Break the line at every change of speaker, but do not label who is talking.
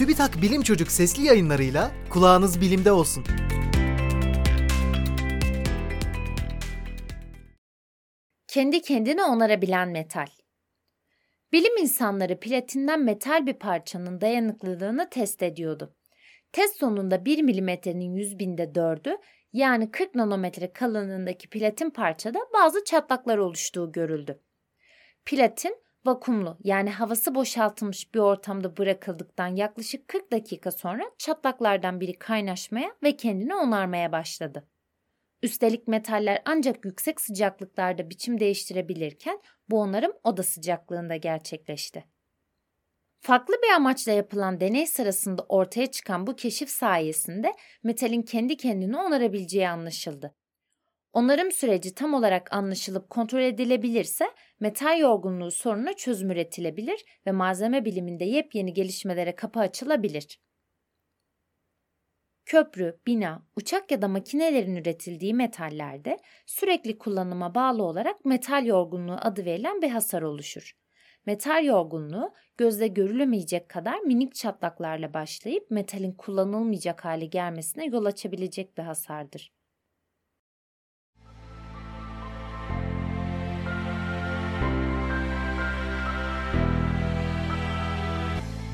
TÜBİTAK Bilim Çocuk sesli yayınlarıyla kulağınız bilimde olsun.
Kendi kendini onarabilen metal. Bilim insanları platinden metal bir parçanın dayanıklılığını test ediyordu. Test sonunda 1 milimetrenin 100 binde 4'ü yani 40 nanometre kalınlığındaki platin parçada bazı çatlaklar oluştuğu görüldü. Platin vakumlu yani havası boşaltılmış bir ortamda bırakıldıktan yaklaşık 40 dakika sonra çatlaklardan biri kaynaşmaya ve kendini onarmaya başladı. Üstelik metaller ancak yüksek sıcaklıklarda biçim değiştirebilirken bu onarım oda sıcaklığında gerçekleşti. Farklı bir amaçla yapılan deney sırasında ortaya çıkan bu keşif sayesinde metalin kendi kendini onarabileceği anlaşıldı. Onarım süreci tam olarak anlaşılıp kontrol edilebilirse metal yorgunluğu sorununa çözüm üretilebilir ve malzeme biliminde yepyeni gelişmelere kapı açılabilir. Köprü, bina, uçak ya da makinelerin üretildiği metallerde sürekli kullanıma bağlı olarak metal yorgunluğu adı verilen bir hasar oluşur. Metal yorgunluğu gözle görülemeyecek kadar minik çatlaklarla başlayıp metalin kullanılmayacak hale gelmesine yol açabilecek bir hasardır.